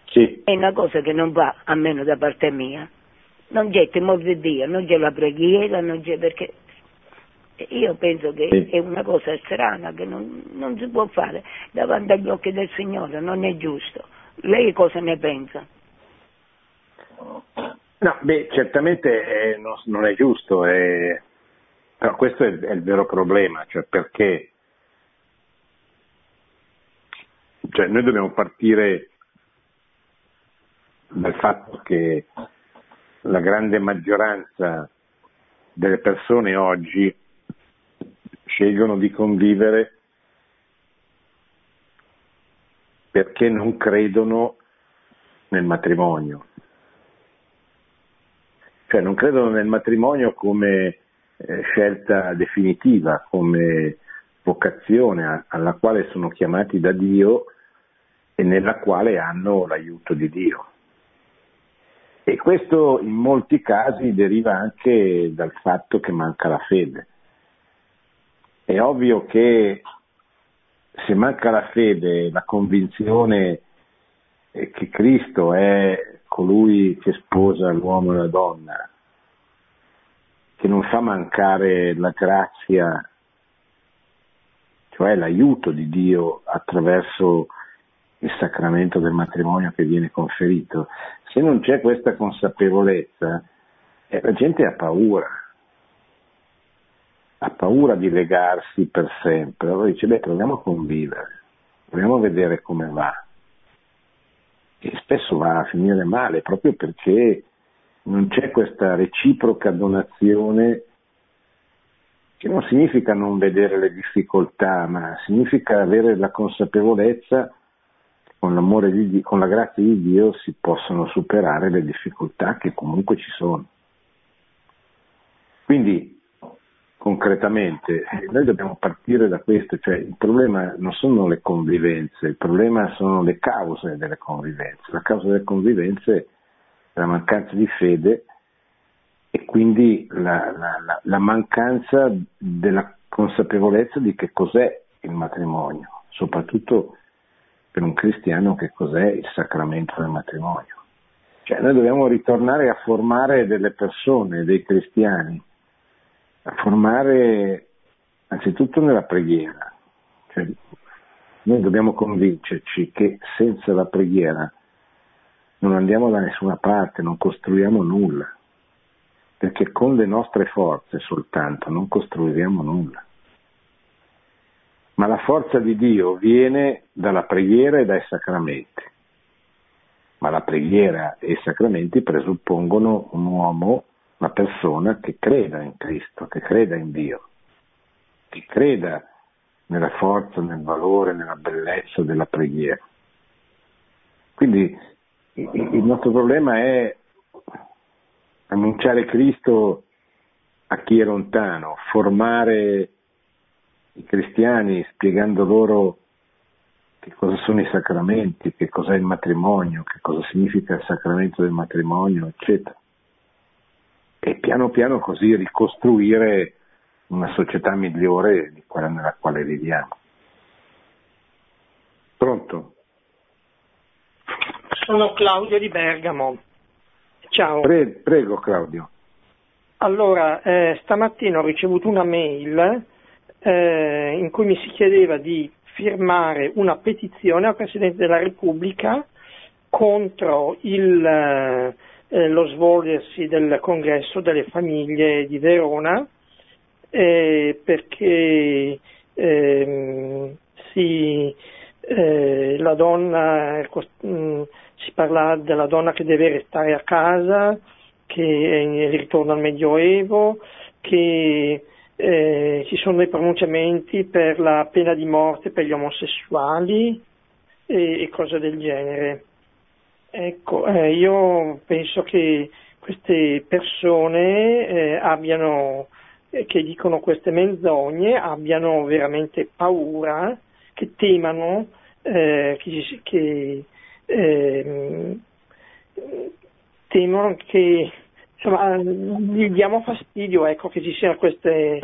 sì. è una cosa che non va, almeno da parte mia. Non c'è temore di Dio, non c'è la preghiera, non c'è perché io penso che sì. è una cosa strana che non, non, si può fare davanti agli occhi del Signore, non è giusto. Lei cosa ne pensa? No, beh, certamente eh, non, non, è giusto, eh, però questo è, è, il vero problema, cioè perché cioè noi dobbiamo partire dal fatto che la grande maggioranza delle persone oggi scelgono di convivere perché non credono nel matrimonio, cioè non credono nel matrimonio come eh, scelta definitiva, come vocazione alla quale sono chiamati da Dio e nella quale hanno l'aiuto di Dio. E questo in molti casi deriva anche dal fatto che manca la fede. È ovvio che se manca la fede, la convinzione che Cristo è colui che sposa l'uomo e la donna, che non fa mancare la grazia, cioè l'aiuto di Dio attraverso il sacramento del matrimonio che viene conferito. Se non c'è questa consapevolezza, eh, la gente ha paura, ha paura di legarsi per sempre. Allora dice, beh, proviamo a convivere, proviamo a vedere come va e spesso va a finire male proprio perché non c'è questa reciproca donazione che non significa non vedere le difficoltà, ma significa avere la consapevolezza che con l'amore di Dio, con la grazia di Dio si possono superare le difficoltà che comunque ci sono. Quindi concretamente noi dobbiamo partire da questo, cioè il problema non sono le convivenze, il problema sono le cause delle convivenze. La causa delle convivenze è la mancanza di fede e quindi la, la, la, mancanza della consapevolezza di che cos'è il matrimonio, soprattutto per un cristiano che cos'è il sacramento del matrimonio. Cioè noi dobbiamo ritornare a formare delle persone, dei cristiani, a formare anzitutto nella preghiera. Cioè, noi dobbiamo convincerci che senza la preghiera non andiamo da nessuna parte, non costruiamo nulla perché con le nostre forze soltanto non costruiremo nulla. Ma la forza di Dio viene dalla preghiera e dai sacramenti. Ma la preghiera e i sacramenti presuppongono un uomo, una persona che creda in Cristo, che creda in Dio, che creda nella forza, nel valore, nella bellezza della preghiera. Quindi il nostro problema è annunciare Cristo a chi è lontano, formare i cristiani spiegando loro che cosa sono i sacramenti, che cos'è il matrimonio, che cosa significa il sacramento del matrimonio, eccetera. E piano piano così ricostruire una società migliore di quella nella quale viviamo. Pronto? Sono Claudio di Bergamo. Ciao. Pre- prego Claudio. Allora, eh, stamattina ho ricevuto una mail eh, in cui mi si chiedeva di firmare una petizione al Presidente della Repubblica contro il, eh, lo svolgersi del congresso delle famiglie di Verona eh, perché ehm, si, eh, la donna mh, mm, si parla della donna che deve restare a casa, che è in ritorno al Medioevo, che eh, ci sono dei pronunciamenti per la pena di morte per gli omosessuali e, e cose del genere. Ecco, eh, io penso che queste persone eh, abbiano, eh, che dicono queste menzogne abbiano veramente paura, che temano eh, che, che eh, temono che insomma, gli diamo fastidio ecco, che ci siano queste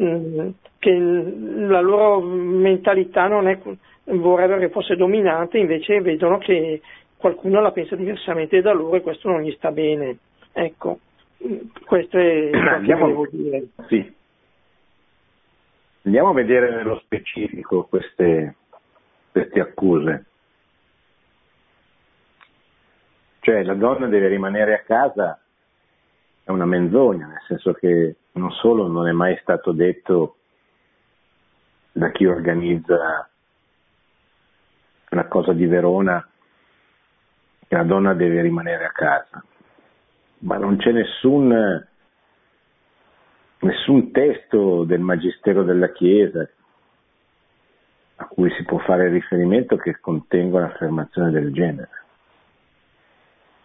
mm, che la loro mentalità non è vorrebbero che fosse dominante invece vedono che qualcuno la pensa diversamente da loro e questo non gli sta bene. Ecco questo è quello che volevo dire. sì. andiamo a vedere nello specifico queste, queste accuse. Cioè la donna deve rimanere a casa è una menzogna, nel senso che non solo non è mai stato detto da chi organizza la cosa di Verona che la donna deve rimanere a casa, ma non c'è nessun, nessun testo del Magistero della Chiesa a cui si può fare riferimento che contenga un'affermazione del genere.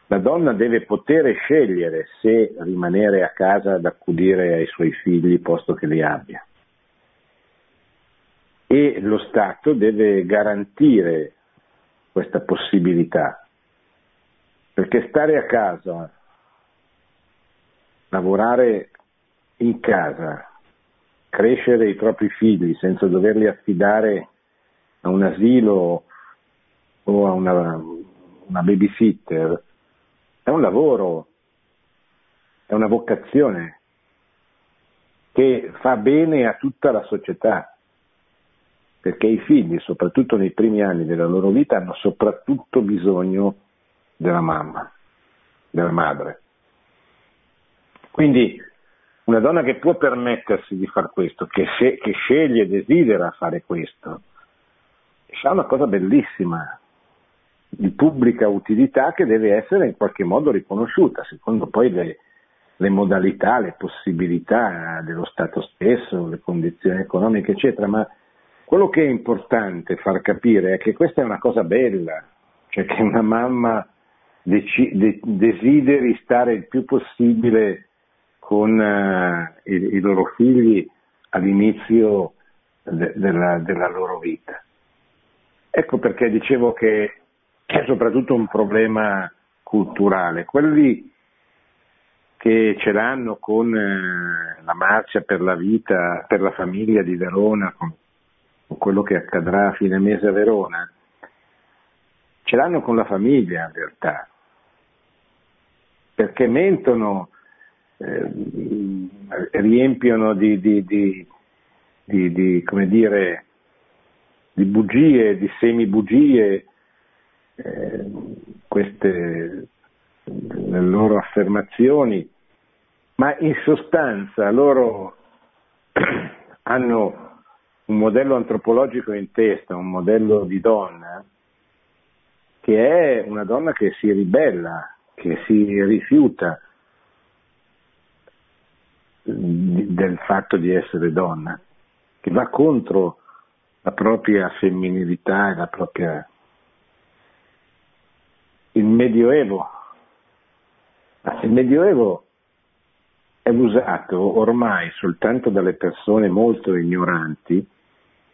La donna deve poter scegliere se rimanere a casa ad accudire ai suoi figli posto che li abbia. E lo Stato deve garantire questa possibilità, perché stare a casa, lavorare in casa, crescere i propri figli senza doverli affidare a un asilo o a una, una babysitter, è un lavoro, è una vocazione che fa bene a tutta la società, perché i figli, soprattutto nei primi anni della loro vita, hanno soprattutto bisogno della mamma, della madre. Quindi una donna che può permettersi di fare questo, che, se, che sceglie e desidera fare questo, fa una cosa bellissima, di pubblica utilità che deve essere in qualche modo riconosciuta, secondo poi le, le modalità, le possibilità dello Stato stesso, le condizioni economiche, eccetera, ma quello che è importante far capire è che questa è una cosa bella, cioè che una mamma deci, de, desideri stare il più possibile con uh, i, i, loro figli all'inizio de, della, della loro vita. Ecco perché dicevo che è soprattutto un problema culturale. Quelli che ce l'hanno con eh, la marcia per la vita, per la famiglia di Verona, con, quello che accadrà a fine mese a Verona, ce l'hanno con la famiglia in realtà, perché mentono, eh, riempiono di, di, di, di, come dire, di bugie, di semibugie, eh, queste le loro affermazioni, ma in sostanza loro hanno un modello antropologico in testa, un modello di donna, che è una donna che si ribella, che si rifiuta del fatto di essere donna, che va contro la propria femminilità e la propria... Il Medioevo il Medioevo è usato ormai soltanto dalle persone molto ignoranti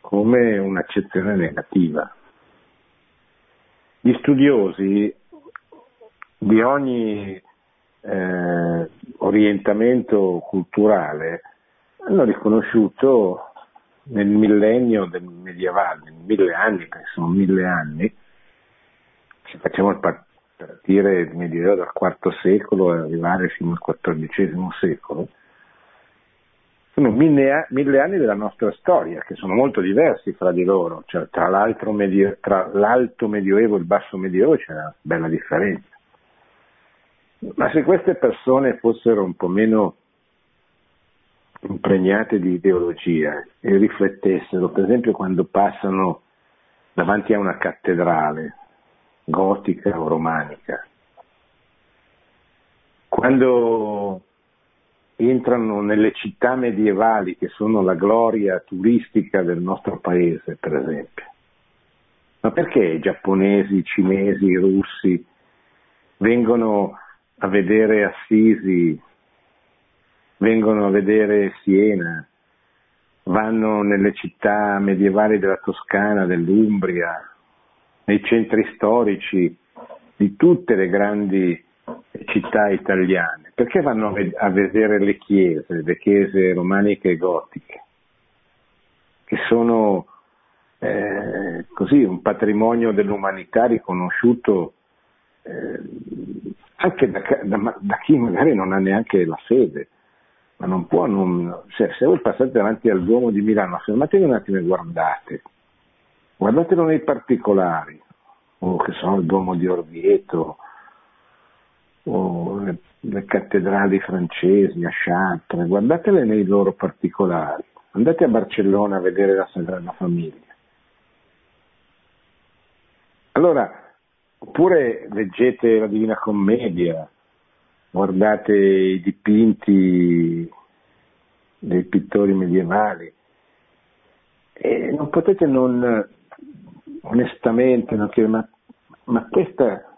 come un'accezione negativa. Gli studiosi di ogni eh, orientamento culturale hanno riconosciuto nel millennio del medievale, mille anni, perché sono mille anni, se facciamo partire il Medioevo dal IV secolo e arrivare fino al XIV secolo, sono mille, mille, anni della nostra storia, che sono molto diversi fra di loro, cioè, tra, medio, tra, l'alto medioevo e il basso medioevo c'è una bella differenza. Ma se queste persone fossero un po' meno impregnate di ideologia e riflettessero, per esempio quando passano davanti a una cattedrale, gotica o romanica. Quando entrano nelle città medievali che sono la gloria turistica del nostro paese, per esempio. Ma perché i giapponesi, i cinesi, i russi vengono a vedere Assisi, vengono a vedere Siena, vanno nelle città medievali della Toscana, dell'Umbria, nei centri storici di tutte le grandi città italiane. Perché vanno a vedere le chiese, le chiese romaniche e gotiche, che sono eh, così un patrimonio dell'umanità riconosciuto eh, anche da, da, da, chi magari non ha neanche la fede, ma non può non, cioè, se voi passate davanti al Duomo di Milano, fermatevi un attimo e guardate, Guardatelo nei particolari, o che so, il Duomo di Orvieto, o le, le cattedrali francesi a Chartres, guardatele nei loro particolari. Andate a Barcellona a vedere la Sagrada Famiglia. Allora, oppure leggete la Divina Commedia, guardate i dipinti dei pittori medievali e non potete non onestamente, no? ma, ma questa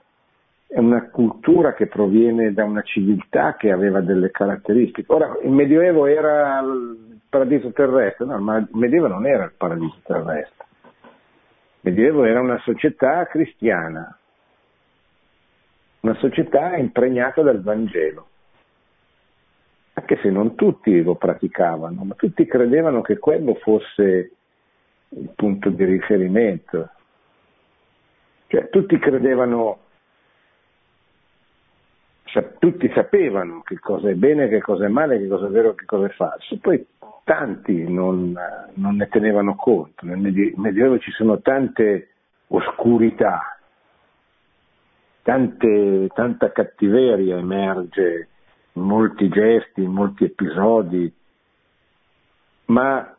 è una cultura che proviene da una civiltà che aveva delle caratteristiche. Ora, il Medioevo era il paradiso terrestre, no, ma il Medioevo non era il paradiso terrestre. Il Medioevo era una società cristiana, una società impregnata dal Vangelo, anche se non tutti lo praticavano, ma tutti credevano che quello fosse il punto di riferimento. Cioè, tutti credevano, tutti sapevano che cosa è bene, che cosa è male, che cosa è vero, che cosa è falso. Poi tanti non, non ne tenevano conto. Nel Medioevo ci sono tante oscurità, tante, tanta cattiveria emerge in molti gesti, in molti episodi, ma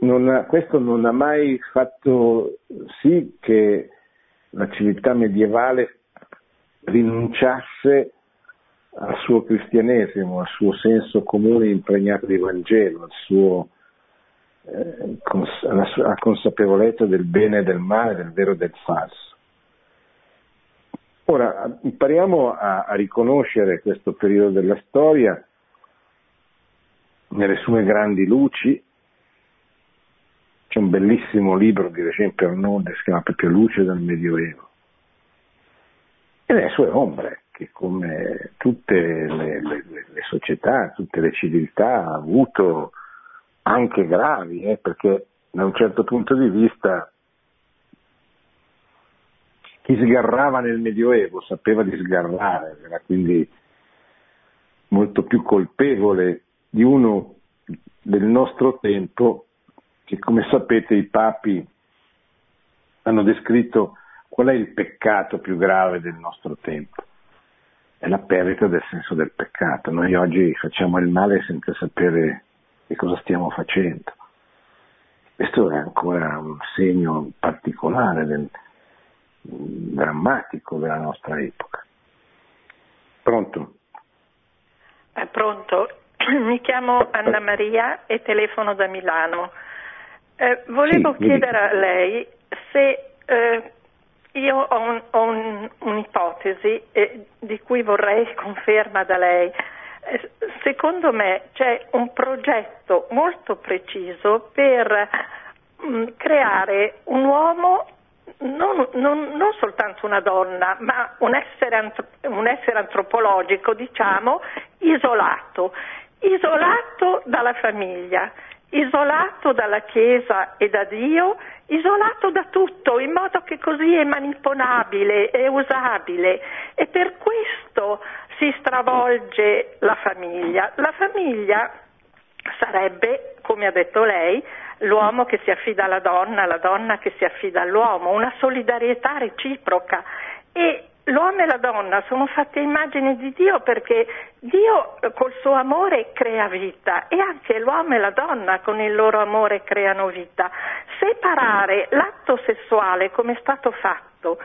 non ha, questo non ha mai fatto sì che la civiltà medievale rinunciasse al suo cristianesimo, al suo senso comune impregnato di Vangelo, al suo, eh, cons- alla sua consapevolezza del bene e del male, del vero e del falso. Ora, impariamo a, a riconoscere questo periodo della storia nelle sue grandi luci. C'è un bellissimo libro di Pernod che si chiama proprio Luce del Medioevo. E le sue ombre, che come tutte le, le, le società, tutte le civiltà ha avuto anche gravi, eh, perché da un certo punto di vista chi sgarrava nel Medioevo sapeva di sgarrare, era quindi molto più colpevole di uno del nostro tempo che come sapete i papi hanno descritto qual è il peccato più grave del nostro tempo. È la perdita del senso del peccato. Noi oggi facciamo il male senza sapere che cosa stiamo facendo. Questo è ancora un segno particolare del, drammatico della nostra epoca. Pronto? È pronto. Mi chiamo Anna Maria e telefono da Milano. Eh, volevo sì, chiedere a lei se eh, io ho, un, ho un, un'ipotesi eh, di cui vorrei conferma da lei. Eh, secondo me c'è un progetto molto preciso per mh, mm, creare un uomo non, non, non, soltanto una donna, ma un essere, un essere antropologico, diciamo, isolato, isolato dalla famiglia, isolato dalla Chiesa e da Dio, isolato da tutto, in modo che così è manipolabile, è usabile e per questo si stravolge la famiglia. La famiglia sarebbe, come ha detto lei, l'uomo che si affida alla donna, la donna che si affida all'uomo, una solidarietà reciproca e l'uomo e la donna sono fatte immagini di Dio perché Dio col suo amore crea vita e anche l'uomo e la donna con il loro amore creano vita. Separare l'atto sessuale come è stato fatto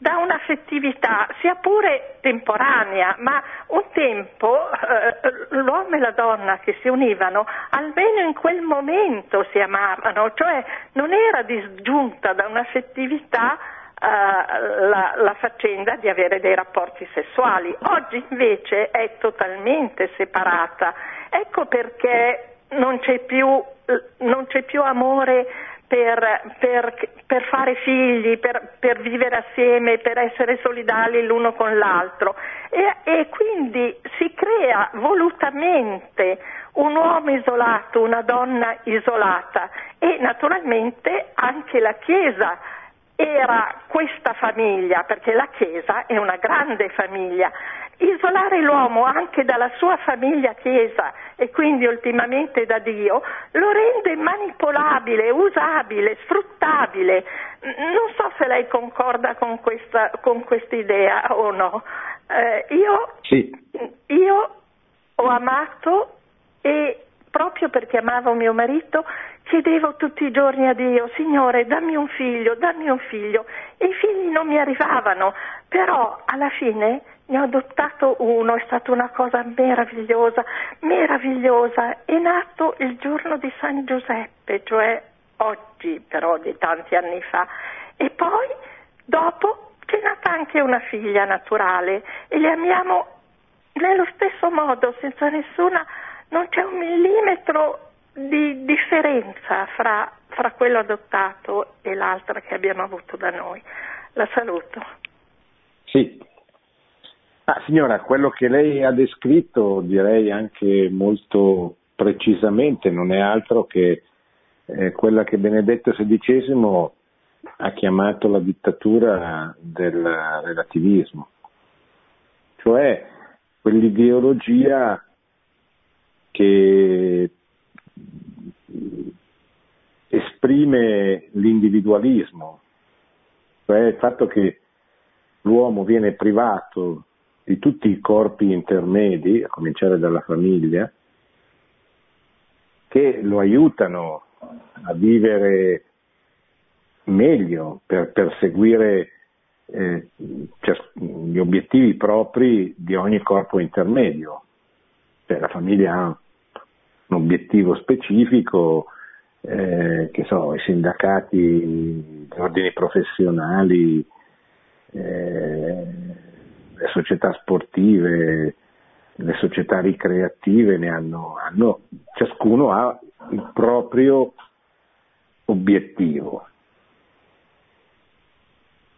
da un'affettività, sia pure temporanea, ma un tempo eh, l'uomo e la donna che si univano, almeno in quel momento si amavano, cioè non era disgiunta da un'affettività eh, la, la faccenda di avere dei rapporti sessuali. Oggi invece è totalmente separata. Ecco perché non c'è più, non c'è più amore per, per, per fare figli, per, per, vivere assieme, per essere solidali l'uno con l'altro. E, e quindi si crea volutamente un uomo isolato, una donna isolata e naturalmente anche la Chiesa era questa famiglia, perché la Chiesa è una grande famiglia. Isolare l'uomo anche dalla sua famiglia Chiesa e quindi ultimamente da Dio lo rende manipolabile, usabile, sfruttabile. Non so se lei concorda con questa, con idea o no. Eh, io, sì. io ho amato e proprio perché amavo mio marito chiedevo tutti i giorni a Dio, Signore, dammi un figlio, dammi un figlio. E i figli non mi arrivavano, però alla fine ne ho adottato uno, è stata una cosa meravigliosa, meravigliosa. È nato il giorno di San Giuseppe, cioè oggi però di tanti anni fa. E poi dopo c'è nata anche una figlia naturale e le amiamo nello stesso modo, senza nessuna, non c'è un millimetro di differenza fra, fra quello adottato e l'altra che abbiamo avuto da noi. La saluto. Sì. Ah, signora, quello che lei ha descritto direi anche molto precisamente non è altro che eh, quella che Benedetto XVI ha chiamato la dittatura del relativismo, cioè quell'ideologia che esprime l'individualismo, cioè il fatto che l'uomo viene privato di tutti i corpi intermedi, a cominciare dalla famiglia, che lo aiutano a vivere meglio per perseguire eh, gli obiettivi propri di ogni corpo intermedio. Cioè, la famiglia ha un obiettivo specifico, eh, che so, i sindacati, gli ordini professionali, eh, le società sportive, le società ricreative ne hanno, hanno, ciascuno ha il proprio obiettivo.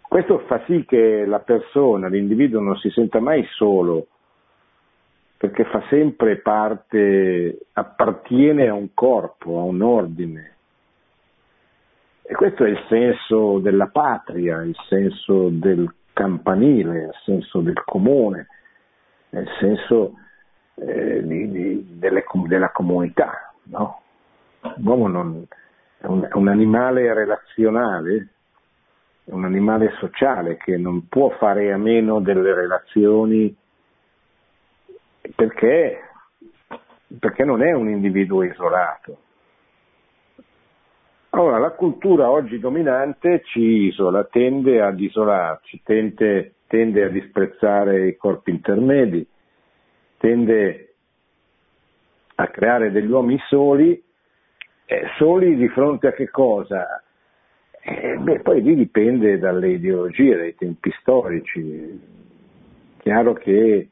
Questo fa sì che la persona, l'individuo non si senta mai solo, perché fa sempre parte, appartiene a un corpo, a un ordine. E questo è il senso della patria, il senso del campanile, il senso del comune, il senso eh, di, di, delle, della comunità. No? L'uomo non, è, un, è un animale relazionale è un animale sociale che non può fare a meno delle relazioni perché, perché non è un individuo isolato. Allora, la cultura oggi dominante ci isola, tende ad isolarci, tende, tende a disprezzare i corpi intermedi, tende a creare degli uomini soli, eh, soli di fronte a che cosa? Eh, beh, poi lì dipende dalle ideologie, dai tempi storici. Chiaro che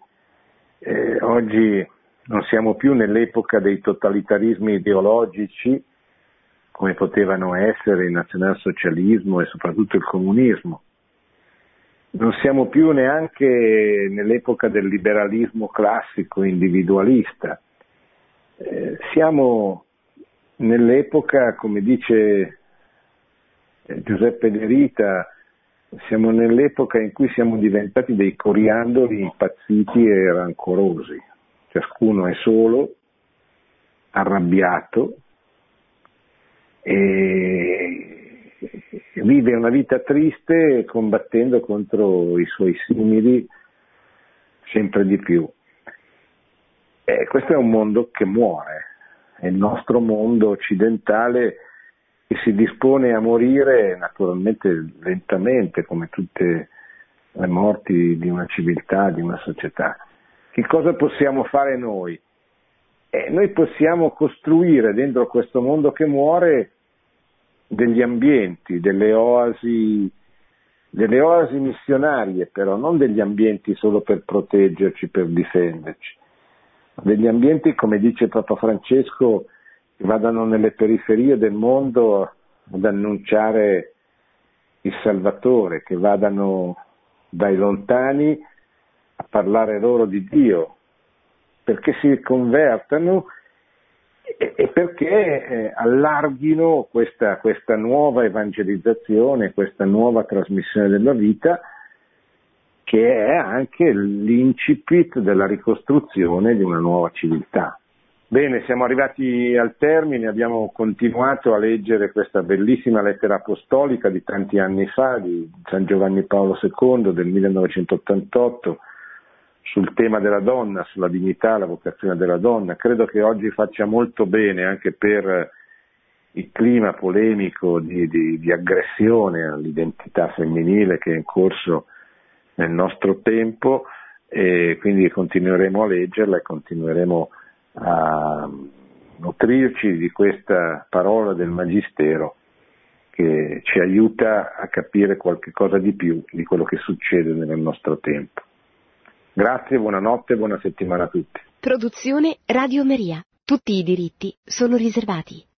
eh, oggi non siamo più nell'epoca dei totalitarismi ideologici come potevano essere il nazionalsocialismo e soprattutto il comunismo. Non siamo più neanche nell'epoca del liberalismo classico individualista. Eh, siamo nell'epoca, come dice eh, Giuseppe De Rita, siamo nell'epoca in cui siamo diventati dei coriandoli impazziti e rancorosi. Ciascuno è solo, arrabbiato e vive una vita triste combattendo contro i suoi simili sempre di più. E questo è un mondo che muore, è il nostro mondo occidentale che si dispone a morire naturalmente lentamente come tutte le morti di una civiltà, di una società. Che cosa possiamo fare noi? Eh, noi possiamo costruire dentro questo mondo che muore degli ambienti, delle oasi, delle oasi missionarie però, non degli ambienti solo per proteggerci, per difenderci, degli ambienti, come dice Papa Francesco, che vadano nelle periferie del mondo ad annunciare il Salvatore, che vadano dai lontani a parlare loro di Dio, perché si convertano e, perché eh, allarghino questa, questa nuova evangelizzazione, questa nuova trasmissione della vita che è anche l'incipit della ricostruzione di una nuova civiltà. Bene, siamo arrivati al termine, abbiamo continuato a leggere questa bellissima lettera apostolica di tanti anni fa, di San Giovanni Paolo II del 1988, sul tema della donna, sulla dignità, la vocazione della donna. Credo che oggi faccia molto bene anche per il clima polemico di, di, di aggressione all'identità femminile che è in corso nel nostro tempo e quindi continueremo a leggerla e continueremo a nutrirci di questa parola del Magistero che ci aiuta a capire qualche cosa di più di quello che succede nel nostro tempo. Grazie, buonanotte e buona settimana a tutti. Produzione Radio Maria. Tutti i diritti sono riservati.